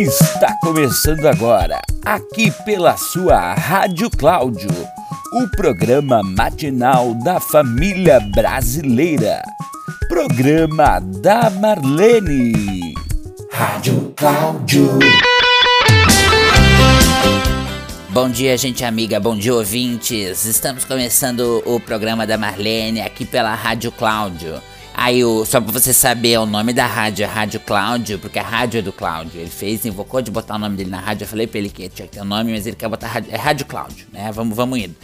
Está começando agora, aqui pela sua Rádio Cláudio, o programa matinal da família brasileira. Programa da Marlene. Rádio Cláudio. Bom dia, gente amiga, bom dia, ouvintes. Estamos começando o programa da Marlene aqui pela Rádio Cláudio. Aí, só pra você saber, o nome da rádio é Rádio Cláudio, porque a rádio é do Cláudio. Ele fez, invocou de botar o nome dele na rádio. Eu falei pra ele que tinha que ter o um nome, mas ele quer botar rádio, é Rádio Cláudio, né? Vamos, vamos indo.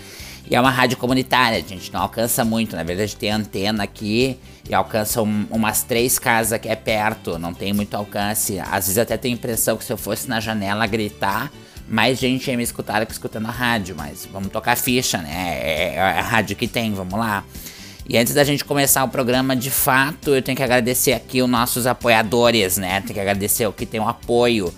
E é uma rádio comunitária, gente, não alcança muito. Na verdade, tem antena aqui e alcança um, umas três casas que é perto, não tem muito alcance. Às vezes até tenho a impressão que se eu fosse na janela gritar, mais gente ia me escutar do que escutando a rádio. Mas vamos tocar ficha, né? É, é a rádio que tem, vamos lá. E antes da gente começar o programa, de fato, eu tenho que agradecer aqui os nossos apoiadores, né? Tenho que agradecer o que tem o um apoio,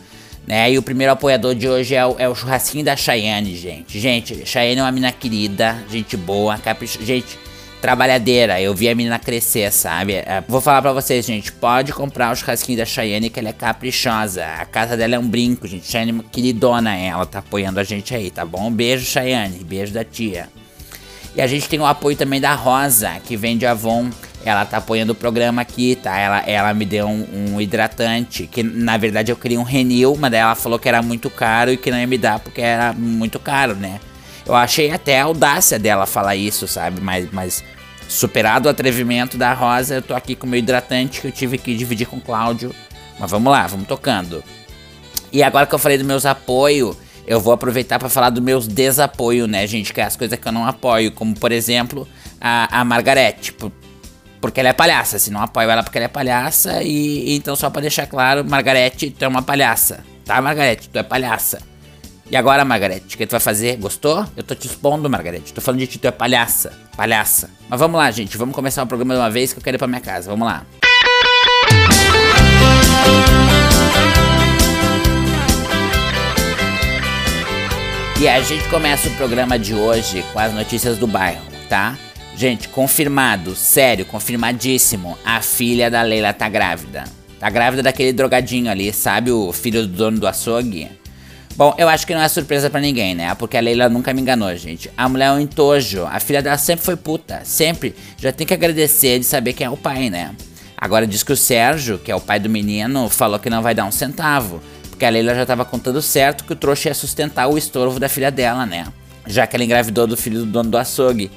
né? E o primeiro apoiador de hoje é o, é o churrasquinho da Chayane, gente. Gente, Chayane é uma mina querida, gente boa, capricho, gente trabalhadeira. Eu vi a menina crescer, sabe? É, vou falar pra vocês, gente. Pode comprar o churrasquinho da Chayane, que ela é caprichosa. A casa dela é um brinco, gente. Chayane, queridona, ela tá apoiando a gente aí, tá bom? Beijo, Chayane. Beijo da tia. E a gente tem o apoio também da Rosa, que vem de Avon. Ela tá apoiando o programa aqui, tá? Ela, ela me deu um, um hidratante, que na verdade eu queria um Renil, mas ela falou que era muito caro e que não ia me dar porque era muito caro, né? Eu achei até a audácia dela falar isso, sabe? Mas, mas superado o atrevimento da Rosa, eu tô aqui com o meu hidratante que eu tive que dividir com o Cláudio. Mas vamos lá, vamos tocando. E agora que eu falei dos meus apoios, eu vou aproveitar para falar dos meus desapoio, né, gente? Que é as coisas que eu não apoio, como por exemplo a, a Margarete, por, porque ela é palhaça. Se não apoio ela porque ela é palhaça, e, e então só para deixar claro, Margarete, tu é uma palhaça, tá, Margarete? Tu é palhaça. E agora, Margarete, o que tu vai fazer? Gostou? Eu tô te expondo, Margarete. Tô falando de ti, tu é palhaça. Palhaça. Mas vamos lá, gente. Vamos começar o programa de uma vez que eu quero ir pra minha casa. Vamos lá. E a gente começa o programa de hoje com as notícias do bairro, tá? Gente, confirmado, sério, confirmadíssimo. A filha da Leila tá grávida. Tá grávida daquele drogadinho ali, sabe? O filho do dono do açougue. Bom, eu acho que não é surpresa para ninguém, né? Porque a Leila nunca me enganou, gente. A mulher é um entojo. A filha dela sempre foi puta. Sempre. Já tem que agradecer de saber quem é o pai, né? Agora diz que o Sérgio, que é o pai do menino, falou que não vai dar um centavo. Porque a Leila já tava contando certo que o trouxa ia sustentar o estorvo da filha dela, né? Já que ela engravidou do filho do dono do açougue.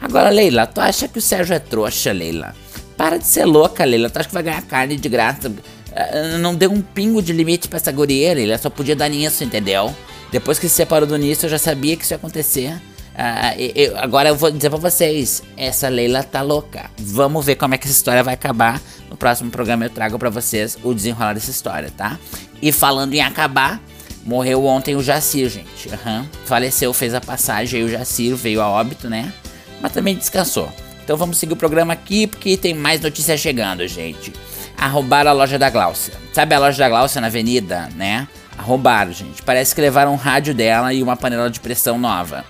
Agora, Leila, tu acha que o Sérgio é trouxa, Leila? Para de ser louca, Leila. Tu acha que vai ganhar carne de graça? Ah, não deu um pingo de limite pra essa guria, Leila. Só podia dar nisso, entendeu? Depois que se separou do nisso, eu já sabia que isso ia acontecer. Uh, eu, agora eu vou dizer pra vocês, essa Leila tá louca. Vamos ver como é que essa história vai acabar. No próximo programa eu trago para vocês o desenrolar dessa história, tá? E falando em acabar, morreu ontem o Jacir, gente. Uhum. Faleceu, fez a passagem, aí o Jacir veio a óbito, né? Mas também descansou. Então vamos seguir o programa aqui, porque tem mais notícias chegando, gente. Arrombaram a loja da Gláucia. Sabe a loja da Gláucia na avenida, né? Arrombaram, gente. Parece que levaram um rádio dela e uma panela de pressão nova.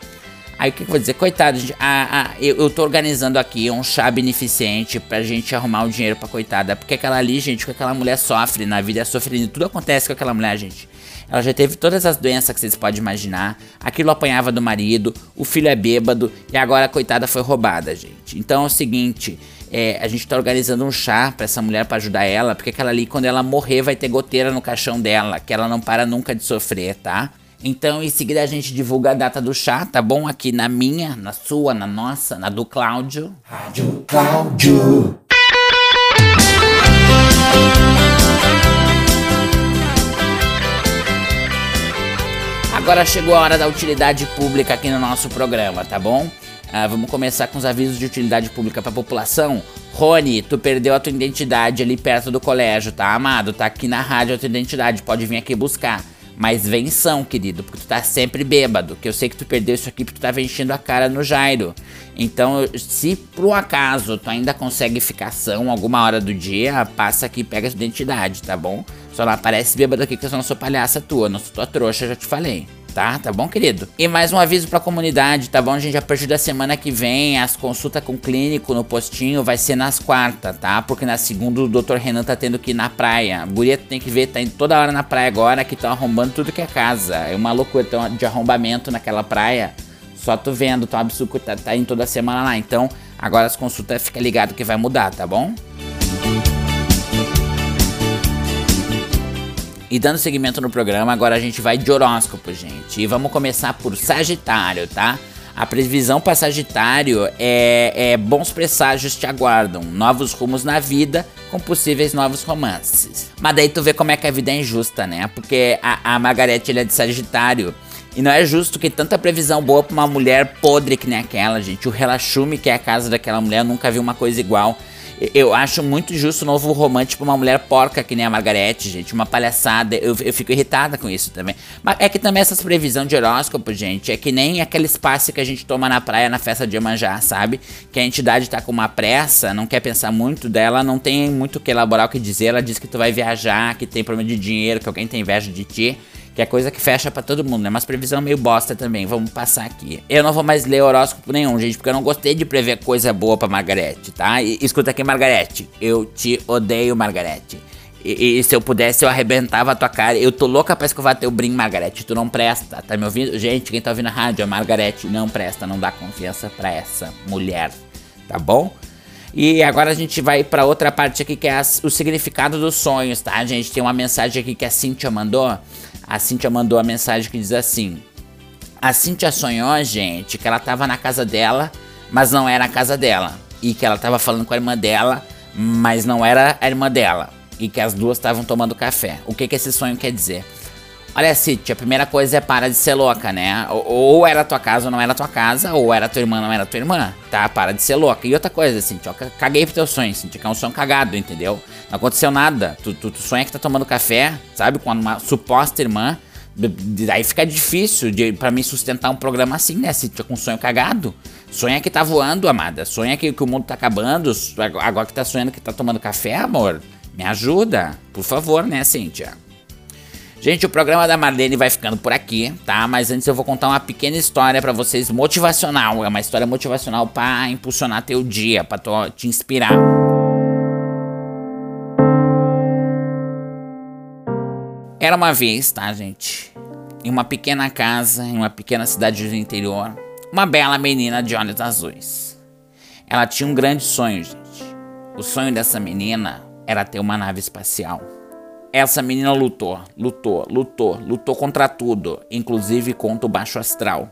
Aí o que, eu vou dizer? Coitado, a, a, eu, eu tô organizando aqui um chá beneficente pra gente arrumar o dinheiro pra coitada. Porque aquela ali, gente, que aquela mulher sofre na vida, é sofrendo. Tudo acontece com aquela mulher, gente. Ela já teve todas as doenças que vocês podem imaginar. Aquilo apanhava do marido, o filho é bêbado e agora a coitada foi roubada, gente. Então é o seguinte. É, a gente tá organizando um chá para essa mulher para ajudar ela, porque aquela ali, quando ela morrer, vai ter goteira no caixão dela, que ela não para nunca de sofrer, tá? Então, em seguida, a gente divulga a data do chá, tá bom? Aqui na minha, na sua, na nossa, na do Cláudio. Rádio Cláudio. Agora chegou a hora da utilidade pública aqui no nosso programa, tá bom? Ah, vamos começar com os avisos de utilidade pública para a população. Rony, tu perdeu a tua identidade ali perto do colégio, tá, amado? Tá aqui na rádio a tua identidade, pode vir aqui buscar. Mas venção, querido, porque tu tá sempre bêbado. Que eu sei que tu perdeu isso aqui porque tu tava enchendo a cara no Jairo. Então, se por acaso tu ainda consegue ficar são alguma hora do dia, passa aqui e pega a sua identidade, tá bom? Só não aparece bêbado aqui que eu não sou palhaça tua, não sou tua trouxa, já te falei. Tá? Tá bom, querido? E mais um aviso pra comunidade, tá bom, gente? A partir da semana que vem, as consultas com o clínico no postinho vai ser nas quartas, tá? Porque na segunda o Dr. Renan tá tendo que ir na praia. A guria tem que ver, tá indo toda hora na praia agora, que estão arrombando tudo que é casa. É uma loucura de arrombamento naquela praia. Só tu vendo, tá absurdo, tá, tá indo toda semana lá. Então, agora as consultas, fica ligado que vai mudar, tá bom? E dando seguimento no programa, agora a gente vai de horóscopo, gente. E vamos começar por Sagitário, tá? A previsão para Sagitário é, é, bons presságios te aguardam, novos rumos na vida com possíveis novos romances. Mas daí tu vê como é que a vida é injusta, né? Porque a, a Margarete é de Sagitário. E não é justo que tanta previsão boa pra uma mulher podre que nem aquela, gente. O relaxume que é a casa daquela mulher, eu nunca vi uma coisa igual. Eu acho muito justo o novo romântico uma mulher porca que nem a Margarete, gente. Uma palhaçada. Eu, eu fico irritada com isso também. Mas é que também essas previsões de horóscopo, gente, é que nem aquele espaço que a gente toma na praia na festa de Iemanjá, sabe? Que a entidade tá com uma pressa, não quer pensar muito dela, não tem muito o que elaborar o que dizer. Ela diz que tu vai viajar, que tem problema de dinheiro, que alguém tem inveja de ti que é coisa que fecha para todo mundo, né? Mas previsão meio bosta também, vamos passar aqui. Eu não vou mais ler horóscopo nenhum, gente, porque eu não gostei de prever coisa boa pra Margarete, tá? E, escuta aqui, Margarete, eu te odeio, Margarete. E, e, se eu pudesse, eu arrebentava a tua cara. Eu tô louca pra escovar teu brinco, Margarete. Tu não presta, tá me ouvindo? Gente, quem tá ouvindo a rádio, a Margarete não presta, não dá confiança pra essa mulher, tá bom? E agora a gente vai para outra parte aqui que é o significado dos sonhos, tá, gente? Tem uma mensagem aqui que a Cintia mandou. A Cintia mandou a mensagem que diz assim: A Cintia sonhou, gente, que ela tava na casa dela, mas não era a casa dela. E que ela tava falando com a irmã dela, mas não era a irmã dela. E que as duas estavam tomando café. O que, que esse sonho quer dizer? Olha, City, a primeira coisa é para de ser louca, né? Ou, era tua casa ou não era tua casa, ou era tua irmã ou não era tua irmã, tá? Para de ser louca. E outra coisa, City, ó, caguei pro teu sonho, City, que é um sonho cagado, entendeu? Não aconteceu nada. Tu, tu, tu sonha que tá tomando café, sabe? Com uma suposta irmã. Daí fica difícil de, pra mim sustentar um programa assim, né, City, com um sonho cagado. Sonha que tá voando, amada. Sonha que, que o mundo tá acabando. Agora que tá sonhando que tá tomando café, amor. Me ajuda, por favor, né, Cíntia? Gente, o programa da Marlene vai ficando por aqui, tá? Mas antes eu vou contar uma pequena história para vocês motivacional. É uma história motivacional para impulsionar teu dia, para te inspirar. Era uma vez, tá, gente? Em uma pequena casa, em uma pequena cidade do interior, uma bela menina de olhos azuis. Ela tinha um grande sonho, gente. O sonho dessa menina era ter uma nave espacial. Essa menina lutou, lutou, lutou, lutou contra tudo, inclusive contra o baixo astral.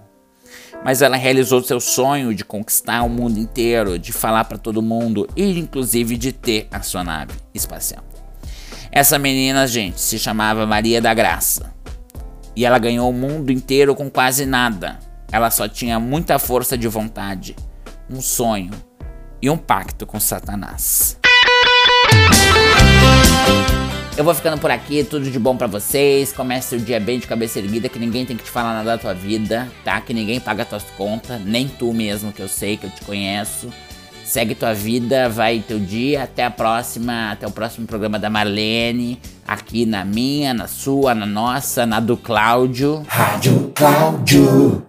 Mas ela realizou seu sonho de conquistar o mundo inteiro, de falar para todo mundo e inclusive de ter a sua nave espacial. Essa menina, gente, se chamava Maria da Graça. E ela ganhou o mundo inteiro com quase nada. Ela só tinha muita força de vontade, um sonho e um pacto com Satanás. Eu vou ficando por aqui, tudo de bom para vocês. Comece o dia bem de cabeça erguida, que ninguém tem que te falar nada da tua vida, tá? Que ninguém paga tuas contas, nem tu mesmo, que eu sei, que eu te conheço. Segue tua vida, vai teu dia. Até a próxima, até o próximo programa da Marlene. Aqui na minha, na sua, na nossa, na do Cláudio. Rádio Cláudio.